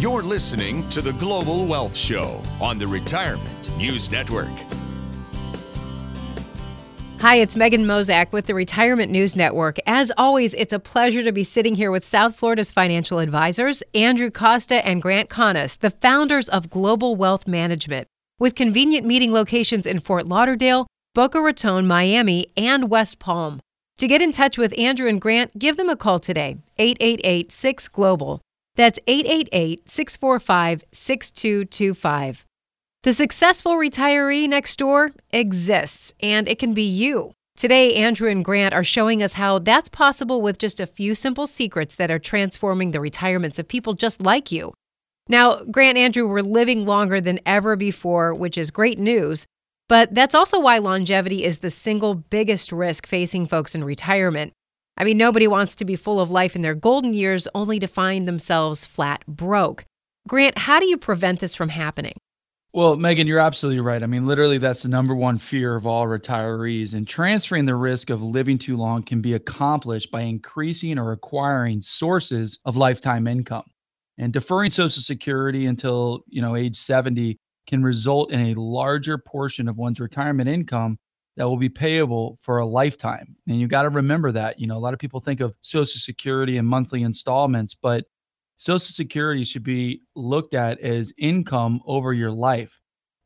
You're listening to the Global Wealth Show on the Retirement News Network. Hi, it's Megan Mozak with the Retirement News Network. As always, it's a pleasure to be sitting here with South Florida's financial advisors, Andrew Costa and Grant Connis, the founders of Global Wealth Management, with convenient meeting locations in Fort Lauderdale, Boca Raton, Miami, and West Palm. To get in touch with Andrew and Grant, give them a call today, 888 6 Global. That's 888 645 6225. The successful retiree next door exists, and it can be you. Today, Andrew and Grant are showing us how that's possible with just a few simple secrets that are transforming the retirements of people just like you. Now, Grant Andrew, we're living longer than ever before, which is great news, but that's also why longevity is the single biggest risk facing folks in retirement. I mean, nobody wants to be full of life in their golden years only to find themselves flat broke. Grant, how do you prevent this from happening? Well, Megan, you're absolutely right. I mean, literally, that's the number one fear of all retirees. And transferring the risk of living too long can be accomplished by increasing or acquiring sources of lifetime income. And deferring Social Security until, you know, age 70 can result in a larger portion of one's retirement income that will be payable for a lifetime. And you got to remember that. You know, a lot of people think of Social Security and monthly installments, but Social Security should be looked at as income over your life.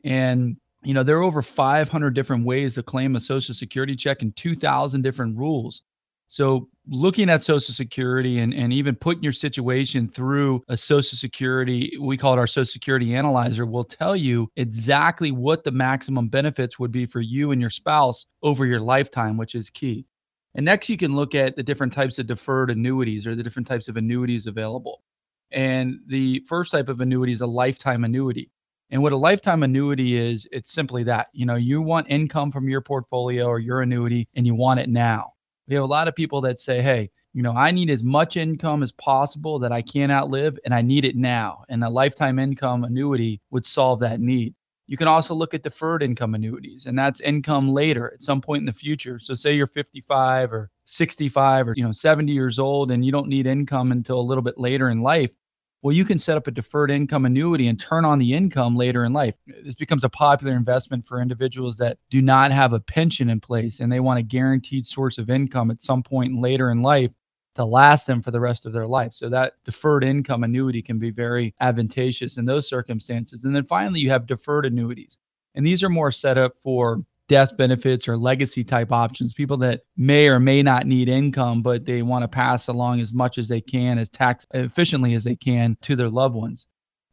And you know, there are over 500 different ways to claim a Social Security check and 2,000 different rules. So, looking at Social Security and, and even putting your situation through a Social Security, we call it our Social Security analyzer, will tell you exactly what the maximum benefits would be for you and your spouse over your lifetime, which is key. And next, you can look at the different types of deferred annuities or the different types of annuities available. And the first type of annuity is a lifetime annuity. And what a lifetime annuity is, it's simply that. You know, you want income from your portfolio or your annuity and you want it now. We have a lot of people that say, hey, you know, I need as much income as possible that I can outlive and I need it now. And a lifetime income annuity would solve that need. You can also look at deferred income annuities, and that's income later at some point in the future. So say you're 55 or 65 or you know 70 years old and you don't need income until a little bit later in life. Well, you can set up a deferred income annuity and turn on the income later in life. This becomes a popular investment for individuals that do not have a pension in place and they want a guaranteed source of income at some point later in life to last them for the rest of their life. So that deferred income annuity can be very advantageous in those circumstances. And then finally, you have deferred annuities. And these are more set up for death benefits or legacy type options, people that may or may not need income, but they want to pass along as much as they can, as tax efficiently as they can to their loved ones.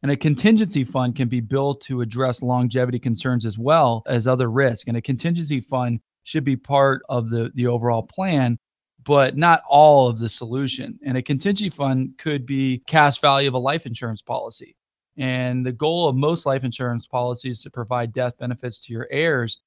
And a contingency fund can be built to address longevity concerns as well as other risk. And a contingency fund should be part of the, the overall plan but not all of the solution. And a contingency fund could be cash value of a life insurance policy. And the goal of most life insurance policies to provide death benefits to your heirs.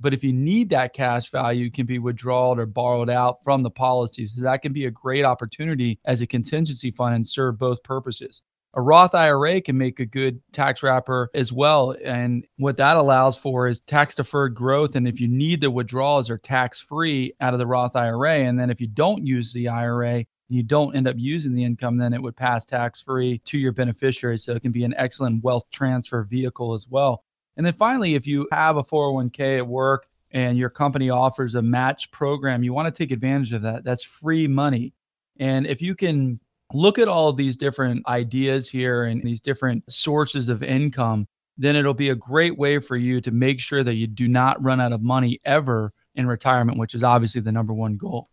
But if you need that cash value, it can be withdrawn or borrowed out from the policy. So that can be a great opportunity as a contingency fund and serve both purposes. A Roth IRA can make a good tax wrapper as well. And what that allows for is tax deferred growth. And if you need the withdrawals are tax free out of the Roth IRA. And then if you don't use the IRA, you don't end up using the income, then it would pass tax free to your beneficiary. So it can be an excellent wealth transfer vehicle as well. And then finally, if you have a 401k at work and your company offers a match program, you want to take advantage of that. That's free money. And if you can look at all these different ideas here and these different sources of income, then it'll be a great way for you to make sure that you do not run out of money ever in retirement, which is obviously the number one goal.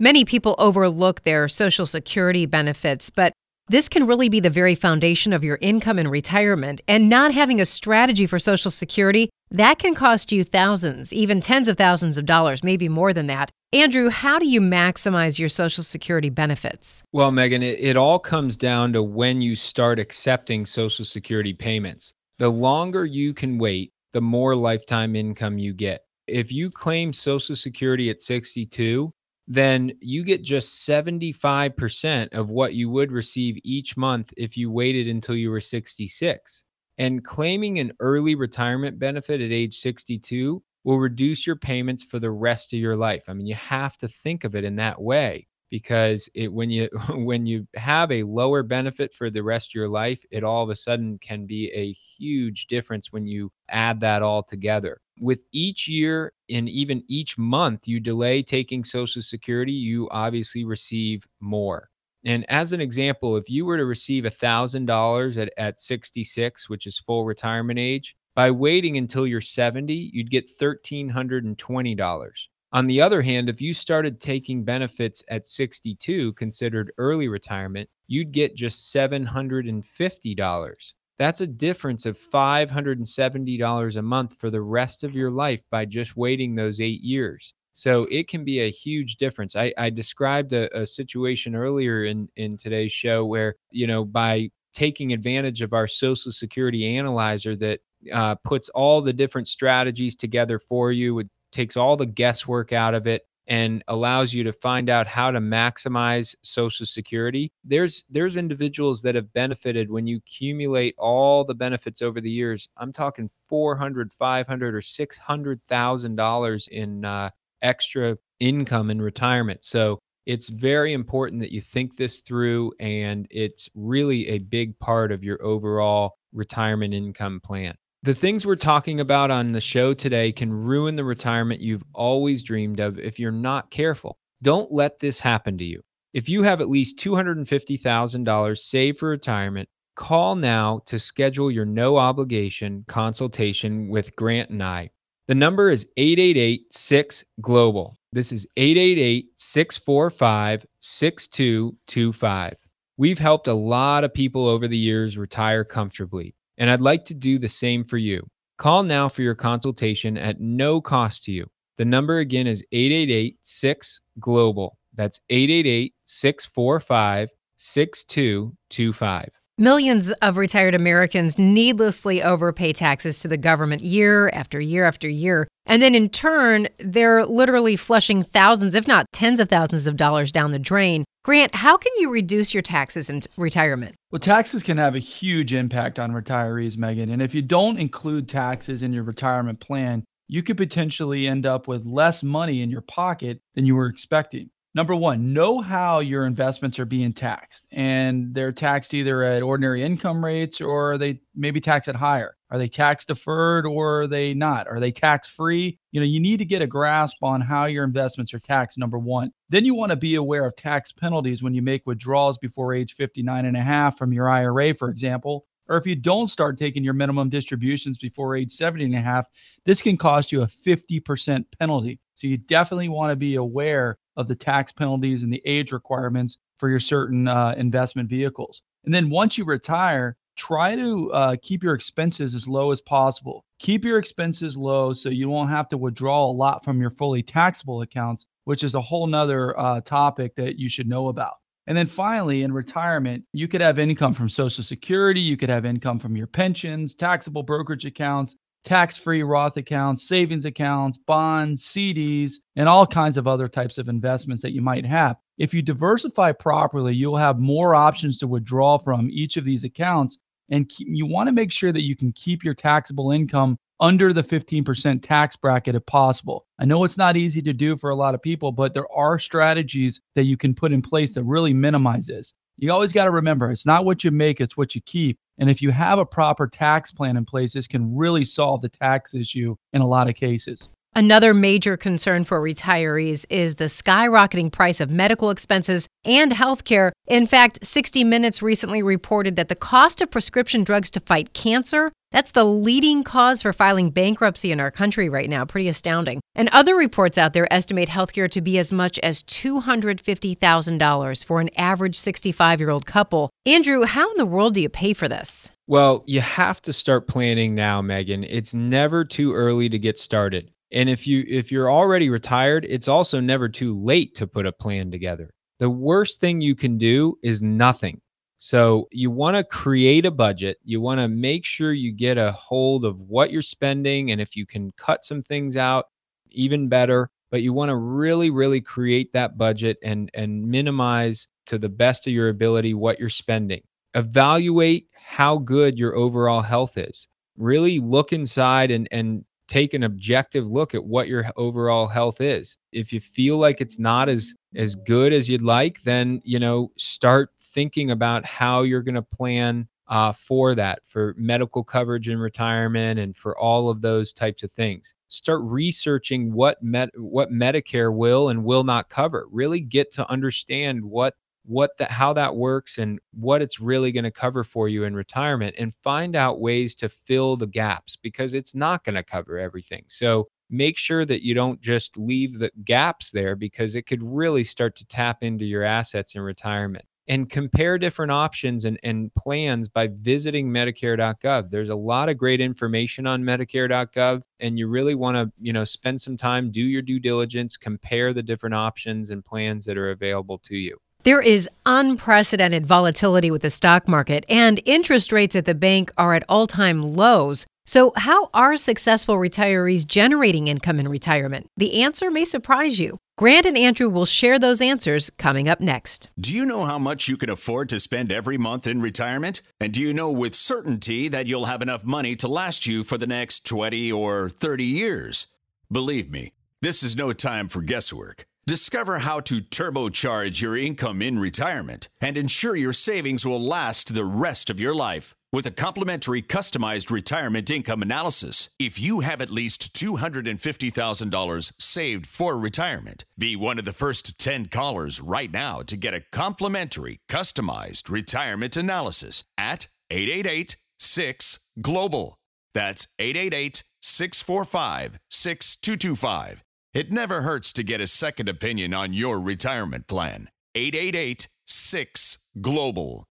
Many people overlook their Social Security benefits, but this can really be the very foundation of your income in retirement. And not having a strategy for Social Security, that can cost you thousands, even tens of thousands of dollars, maybe more than that. Andrew, how do you maximize your Social Security benefits? Well, Megan, it, it all comes down to when you start accepting Social Security payments. The longer you can wait, the more lifetime income you get. If you claim Social Security at 62, then you get just 75% of what you would receive each month if you waited until you were 66. And claiming an early retirement benefit at age 62 will reduce your payments for the rest of your life. I mean, you have to think of it in that way. Because it when you when you have a lower benefit for the rest of your life it all of a sudden can be a huge difference when you add that all together. With each year and even each month you delay taking social security you obviously receive more. And as an example if you were to receive $1000 at, at 66 which is full retirement age by waiting until you're 70 you'd get $1320 on the other hand, if you started taking benefits at 62, considered early retirement, you'd get just $750. That's a difference of $570 a month for the rest of your life by just waiting those eight years. So it can be a huge difference. I, I described a, a situation earlier in, in today's show where, you know, by taking advantage of our Social Security analyzer that uh, puts all the different strategies together for you with takes all the guesswork out of it and allows you to find out how to maximize social security. There's there's individuals that have benefited when you accumulate all the benefits over the years. I'm talking 400 500 or 600 thousand dollars in uh, extra income in retirement. So it's very important that you think this through and it's really a big part of your overall retirement income plan the things we're talking about on the show today can ruin the retirement you've always dreamed of if you're not careful. Don't let this happen to you. If you have at least $250,000 saved for retirement, call now to schedule your no obligation consultation with Grant and I. The number is 888 6 Global. This is 888 645 6225. We've helped a lot of people over the years retire comfortably and I'd like to do the same for you. Call now for your consultation at no cost to you. The number again is 888 6 Global. That's 888 645 6225. Millions of retired Americans needlessly overpay taxes to the government year after year after year. And then in turn, they're literally flushing thousands, if not tens of thousands of dollars down the drain. Grant, how can you reduce your taxes in retirement? Well, taxes can have a huge impact on retirees, Megan. And if you don't include taxes in your retirement plan, you could potentially end up with less money in your pocket than you were expecting number one, know how your investments are being taxed. And they're taxed either at ordinary income rates or they maybe taxed at higher. Are they tax deferred or are they not? Are they tax free? You know, you need to get a grasp on how your investments are taxed, number one. Then you want to be aware of tax penalties when you make withdrawals before age 59 and a half from your IRA, for example. Or if you don't start taking your minimum distributions before age 70 and a half, this can cost you a 50% penalty. So you definitely want to be aware of the tax penalties and the age requirements for your certain uh, investment vehicles. And then once you retire, try to uh, keep your expenses as low as possible. Keep your expenses low so you won't have to withdraw a lot from your fully taxable accounts, which is a whole nother uh, topic that you should know about. And then finally, in retirement, you could have income from Social Security, you could have income from your pensions, taxable brokerage accounts, tax free Roth accounts, savings accounts, bonds, CDs, and all kinds of other types of investments that you might have. If you diversify properly, you'll have more options to withdraw from each of these accounts. And you want to make sure that you can keep your taxable income under the 15% tax bracket if possible. I know it's not easy to do for a lot of people, but there are strategies that you can put in place that really minimize this. You always got to remember it's not what you make, it's what you keep. And if you have a proper tax plan in place, this can really solve the tax issue in a lot of cases. Another major concern for retirees is the skyrocketing price of medical expenses and healthcare. In fact, 60 Minutes recently reported that the cost of prescription drugs to fight cancer, that's the leading cause for filing bankruptcy in our country right now. Pretty astounding. And other reports out there estimate healthcare to be as much as $250,000 for an average 65-year-old couple. Andrew, how in the world do you pay for this? Well, you have to start planning now, Megan. It's never too early to get started. And if you if you're already retired, it's also never too late to put a plan together. The worst thing you can do is nothing. So you want to create a budget. You want to make sure you get a hold of what you're spending and if you can cut some things out, even better, but you want to really really create that budget and and minimize to the best of your ability what you're spending. Evaluate how good your overall health is. Really look inside and and take an objective look at what your overall health is. If you feel like it's not as as good as you'd like, then you know start thinking about how you're going to plan uh, for that, for medical coverage in retirement, and for all of those types of things. Start researching what med- what Medicare will and will not cover. Really get to understand what what that how that works and what it's really going to cover for you in retirement and find out ways to fill the gaps because it's not going to cover everything. So make sure that you don't just leave the gaps there because it could really start to tap into your assets in retirement. And compare different options and, and plans by visiting Medicare.gov. There's a lot of great information on Medicare.gov, and you really want to, you know, spend some time, do your due diligence, compare the different options and plans that are available to you. There is unprecedented volatility with the stock market, and interest rates at the bank are at all time lows. So, how are successful retirees generating income in retirement? The answer may surprise you. Grant and Andrew will share those answers coming up next. Do you know how much you can afford to spend every month in retirement? And do you know with certainty that you'll have enough money to last you for the next 20 or 30 years? Believe me, this is no time for guesswork. Discover how to turbocharge your income in retirement and ensure your savings will last the rest of your life with a complimentary customized retirement income analysis. If you have at least $250,000 saved for retirement, be one of the first 10 callers right now to get a complimentary customized retirement analysis at 888 6 Global. That's 888 645 6225. It never hurts to get a second opinion on your retirement plan. 888 6 Global.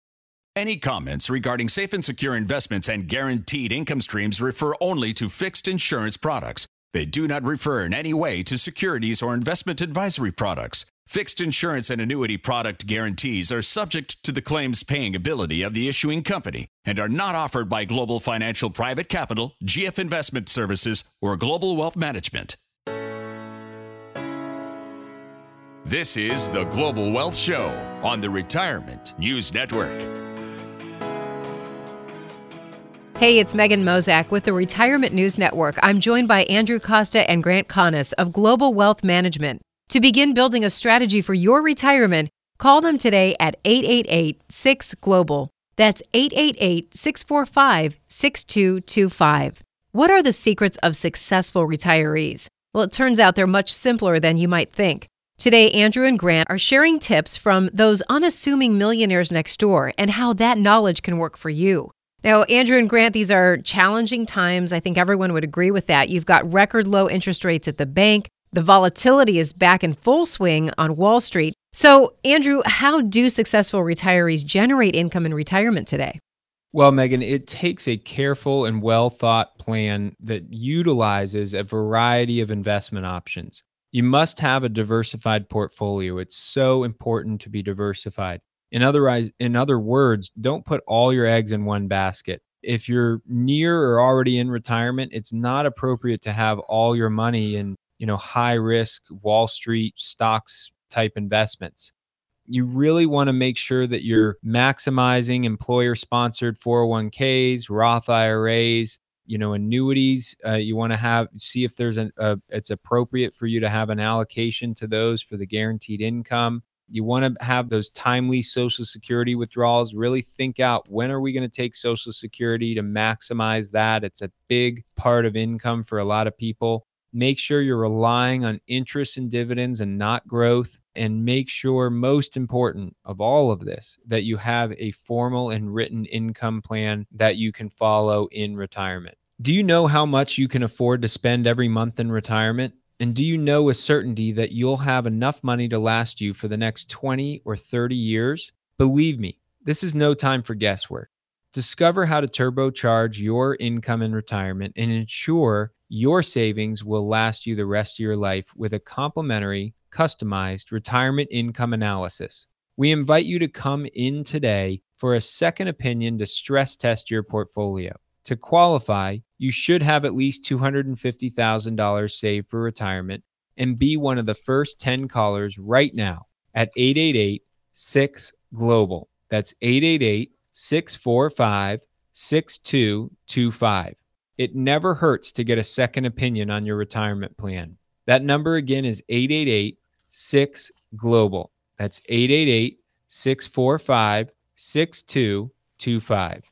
Any comments regarding safe and secure investments and guaranteed income streams refer only to fixed insurance products. They do not refer in any way to securities or investment advisory products. Fixed insurance and annuity product guarantees are subject to the claims paying ability of the issuing company and are not offered by Global Financial Private Capital, GF Investment Services, or Global Wealth Management. This is the Global Wealth Show on the Retirement News Network. Hey, it's Megan Mozak with the Retirement News Network. I'm joined by Andrew Costa and Grant Connis of Global Wealth Management. To begin building a strategy for your retirement, call them today at 888 6 Global. That's 888 645 6225. What are the secrets of successful retirees? Well, it turns out they're much simpler than you might think. Today, Andrew and Grant are sharing tips from those unassuming millionaires next door and how that knowledge can work for you. Now, Andrew and Grant, these are challenging times. I think everyone would agree with that. You've got record low interest rates at the bank. The volatility is back in full swing on Wall Street. So, Andrew, how do successful retirees generate income in retirement today? Well, Megan, it takes a careful and well thought plan that utilizes a variety of investment options you must have a diversified portfolio. It's so important to be diversified. In other, in other words, don't put all your eggs in one basket. If you're near or already in retirement, it's not appropriate to have all your money in, you know, high risk Wall Street stocks type investments. You really want to make sure that you're maximizing employer sponsored 401ks, Roth IRAs, you know annuities uh, you want to have see if there's an a, it's appropriate for you to have an allocation to those for the guaranteed income. You want to have those timely social security withdrawals. Really think out when are we going to take social security to maximize that? It's a big part of income for a lot of people. Make sure you're relying on interest and dividends and not growth and make sure most important of all of this that you have a formal and written income plan that you can follow in retirement do you know how much you can afford to spend every month in retirement? And do you know with certainty that you'll have enough money to last you for the next 20 or 30 years? Believe me, this is no time for guesswork. Discover how to turbocharge your income in retirement and ensure your savings will last you the rest of your life with a complimentary, customized retirement income analysis. We invite you to come in today for a second opinion to stress test your portfolio. To qualify, you should have at least $250,000 saved for retirement and be one of the first 10 callers right now at 888 6 Global. That's 888 645 6225. It never hurts to get a second opinion on your retirement plan. That number again is 888 6 Global. That's 888 645 6225.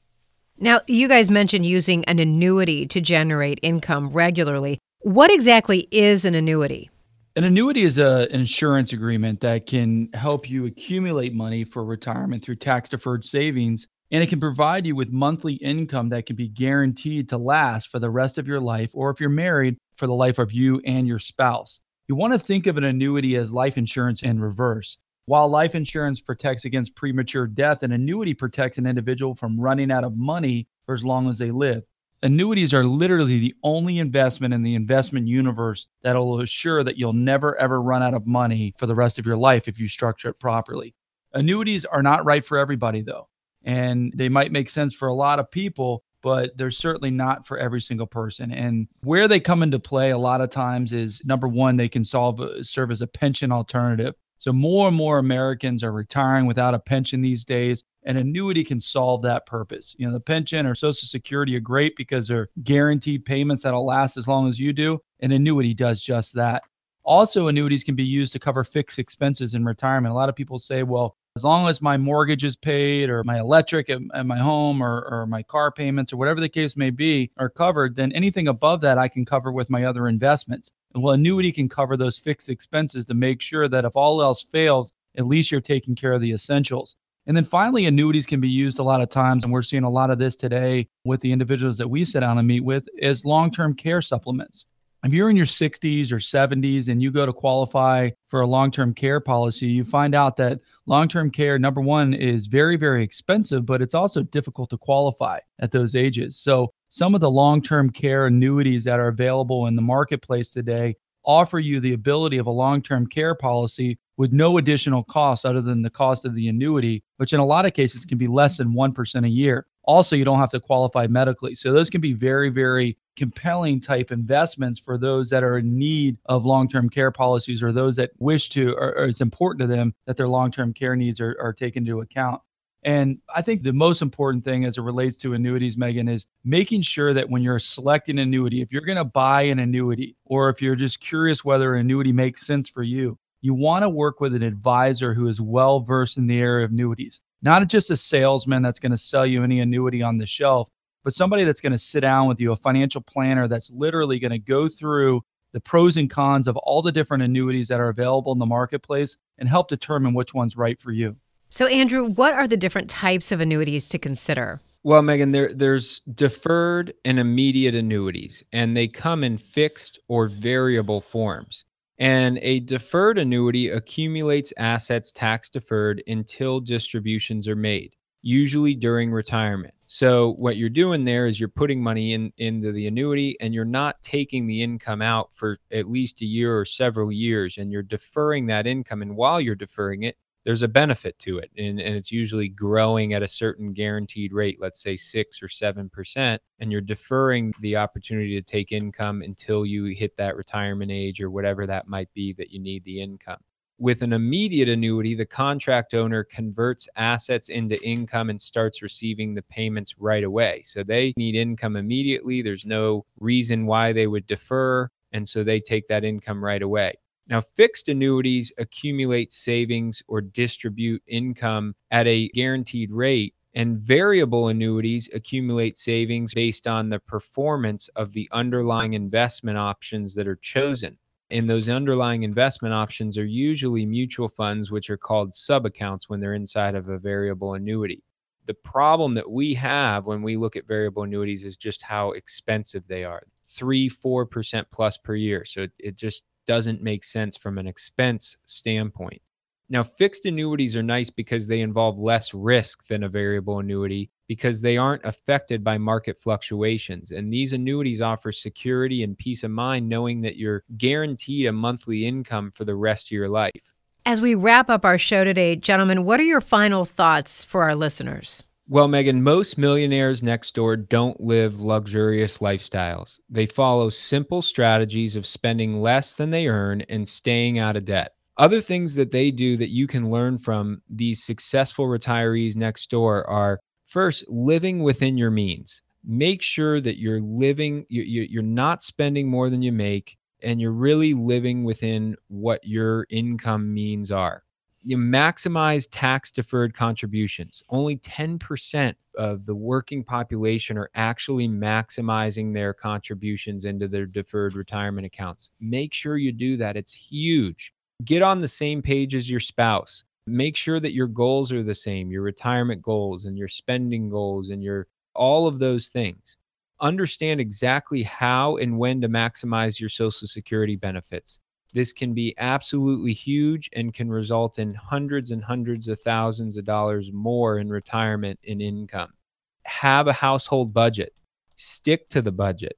Now, you guys mentioned using an annuity to generate income regularly. What exactly is an annuity? An annuity is a, an insurance agreement that can help you accumulate money for retirement through tax deferred savings, and it can provide you with monthly income that can be guaranteed to last for the rest of your life, or if you're married, for the life of you and your spouse. You want to think of an annuity as life insurance in reverse. While life insurance protects against premature death, an annuity protects an individual from running out of money for as long as they live. Annuities are literally the only investment in the investment universe that will assure that you'll never ever run out of money for the rest of your life if you structure it properly. Annuities are not right for everybody though, and they might make sense for a lot of people, but they're certainly not for every single person. And where they come into play a lot of times is number one, they can solve serve as a pension alternative. So more and more Americans are retiring without a pension these days. An annuity can solve that purpose. You know, the pension or Social Security are great because they're guaranteed payments that'll last as long as you do. An annuity does just that. Also, annuities can be used to cover fixed expenses in retirement. A lot of people say, well, as long as my mortgage is paid or my electric at, at my home or, or my car payments or whatever the case may be are covered, then anything above that I can cover with my other investments. Well, annuity can cover those fixed expenses to make sure that if all else fails, at least you're taking care of the essentials. And then finally, annuities can be used a lot of times, and we're seeing a lot of this today with the individuals that we sit down and meet with, as long term care supplements. If you're in your 60s or 70s and you go to qualify for a long term care policy, you find out that long term care, number one, is very, very expensive, but it's also difficult to qualify at those ages. So some of the long term care annuities that are available in the marketplace today offer you the ability of a long term care policy with no additional cost other than the cost of the annuity, which in a lot of cases can be less than 1% a year. Also, you don't have to qualify medically. So, those can be very, very compelling type investments for those that are in need of long term care policies or those that wish to, or, or it's important to them that their long term care needs are, are taken into account. And I think the most important thing as it relates to annuities, Megan, is making sure that when you're selecting an annuity, if you're going to buy an annuity or if you're just curious whether an annuity makes sense for you, you want to work with an advisor who is well versed in the area of annuities, not just a salesman that's going to sell you any annuity on the shelf, but somebody that's going to sit down with you, a financial planner that's literally going to go through the pros and cons of all the different annuities that are available in the marketplace and help determine which one's right for you. So, Andrew, what are the different types of annuities to consider? Well, Megan, there, there's deferred and immediate annuities, and they come in fixed or variable forms. And a deferred annuity accumulates assets tax deferred until distributions are made, usually during retirement. So what you're doing there is you're putting money in into the annuity and you're not taking the income out for at least a year or several years and you're deferring that income and while you're deferring it, there's a benefit to it and, and it's usually growing at a certain guaranteed rate let's say 6 or 7% and you're deferring the opportunity to take income until you hit that retirement age or whatever that might be that you need the income with an immediate annuity, the contract owner converts assets into income and starts receiving the payments right away. So they need income immediately. There's no reason why they would defer. And so they take that income right away. Now, fixed annuities accumulate savings or distribute income at a guaranteed rate, and variable annuities accumulate savings based on the performance of the underlying investment options that are chosen. And those underlying investment options are usually mutual funds, which are called sub accounts when they're inside of a variable annuity. The problem that we have when we look at variable annuities is just how expensive they are three, 4% plus per year. So it, it just doesn't make sense from an expense standpoint. Now, fixed annuities are nice because they involve less risk than a variable annuity because they aren't affected by market fluctuations. And these annuities offer security and peace of mind knowing that you're guaranteed a monthly income for the rest of your life. As we wrap up our show today, gentlemen, what are your final thoughts for our listeners? Well, Megan, most millionaires next door don't live luxurious lifestyles. They follow simple strategies of spending less than they earn and staying out of debt. Other things that they do that you can learn from these successful retirees next door are first, living within your means. make sure that you're living, you're not spending more than you make, and you're really living within what your income means are. You maximize tax deferred contributions. Only 10% of the working population are actually maximizing their contributions into their deferred retirement accounts. Make sure you do that. It's huge. Get on the same page as your spouse. Make sure that your goals are the same, your retirement goals and your spending goals and your all of those things. Understand exactly how and when to maximize your Social Security benefits. This can be absolutely huge and can result in hundreds and hundreds of thousands of dollars more in retirement in income. Have a household budget. Stick to the budget.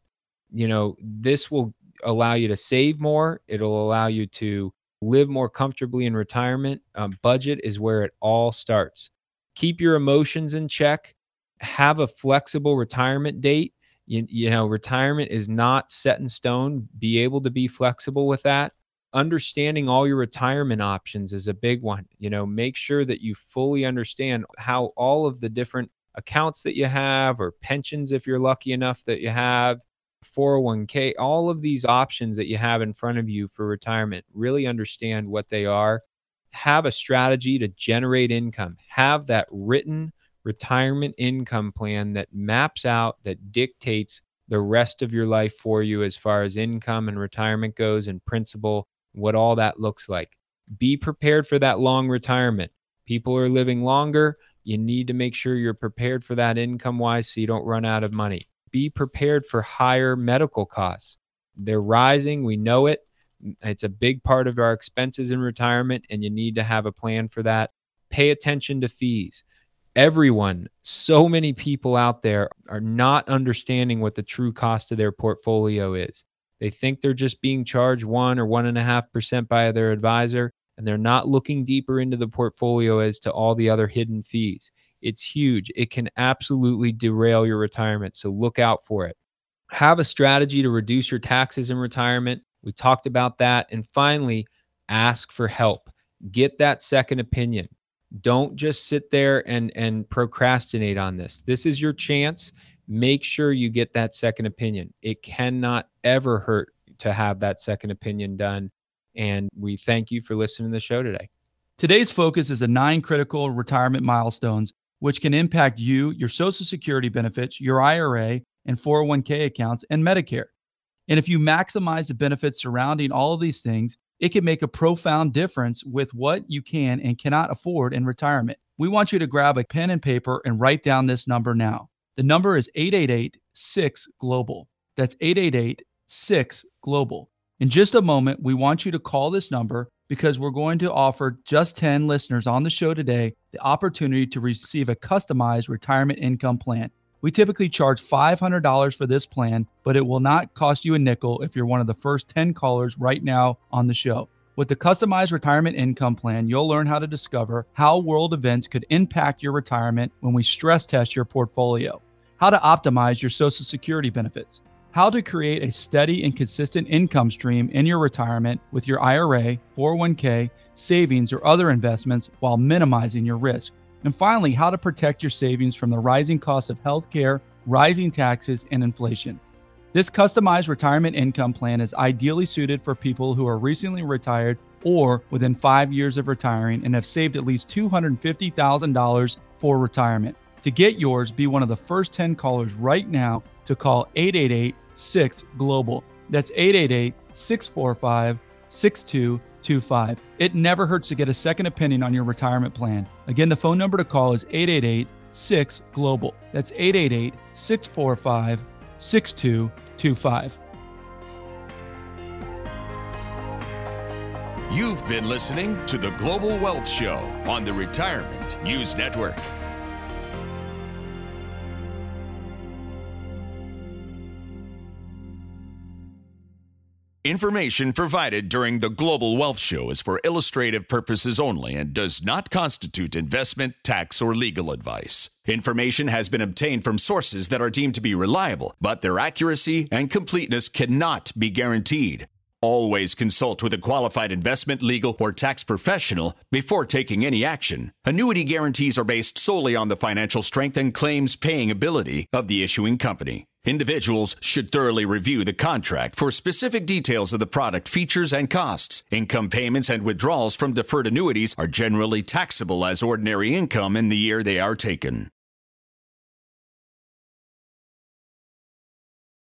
You know, this will allow you to save more. It'll allow you to live more comfortably in retirement. Um, budget is where it all starts. Keep your emotions in check have a flexible retirement date. You, you know, retirement is not set in stone. Be able to be flexible with that. Understanding all your retirement options is a big one. You know, make sure that you fully understand how all of the different accounts that you have, or pensions if you're lucky enough that you have, 401k, all of these options that you have in front of you for retirement. Really understand what they are. Have a strategy to generate income. Have that written retirement income plan that maps out, that dictates the rest of your life for you as far as income and retirement goes and principal, what all that looks like. Be prepared for that long retirement. People are living longer. You need to make sure you're prepared for that income wise so you don't run out of money. Be prepared for higher medical costs. They're rising. We know it. It's a big part of our expenses in retirement, and you need to have a plan for that. Pay attention to fees everyone, so many people out there are not understanding what the true cost of their portfolio is. They think they're just being charged one or one and a half percent by their advisor, and they're not looking deeper into the portfolio as to all the other hidden fees. It's huge. It can absolutely derail your retirement. So look out for it. Have a strategy to reduce your taxes in retirement. We talked about that. And finally, ask for help. Get that second opinion. Don't just sit there and and procrastinate on this. This is your chance. Make sure you get that second opinion. It cannot ever hurt to have that second opinion done. And we thank you for listening to the show today. Today's focus is the nine critical retirement milestones which can impact you, your Social Security benefits, your IRA, and 401k accounts, and Medicare. And if you maximize the benefits surrounding all of these things, it can make a profound difference with what you can and cannot afford in retirement. We want you to grab a pen and paper and write down this number now. The number is 888 6 Global. That's 888 6 Global. In just a moment, we want you to call this number because we're going to offer just 10 listeners on the show today the opportunity to receive a customized retirement income plan. We typically charge $500 for this plan, but it will not cost you a nickel if you're one of the first 10 callers right now on the show. With the customized retirement income plan, you'll learn how to discover how world events could impact your retirement when we stress test your portfolio, how to optimize your Social Security benefits, how to create a steady and consistent income stream in your retirement with your IRA, 401k, savings, or other investments while minimizing your risk. And finally, how to protect your savings from the rising costs of healthcare, rising taxes, and inflation. This customized retirement income plan is ideally suited for people who are recently retired or within five years of retiring and have saved at least $250,000 for retirement. To get yours, be one of the first 10 callers right now to call 888 6 Global. That's 888 645 6225. It never hurts to get a second opinion on your retirement plan. Again, the phone number to call is 888 6 Global. That's 888 645 6225. You've been listening to the Global Wealth Show on the Retirement News Network. Information provided during the Global Wealth Show is for illustrative purposes only and does not constitute investment, tax, or legal advice. Information has been obtained from sources that are deemed to be reliable, but their accuracy and completeness cannot be guaranteed. Always consult with a qualified investment, legal, or tax professional before taking any action. Annuity guarantees are based solely on the financial strength and claims paying ability of the issuing company. Individuals should thoroughly review the contract for specific details of the product features and costs. Income payments and withdrawals from deferred annuities are generally taxable as ordinary income in the year they are taken.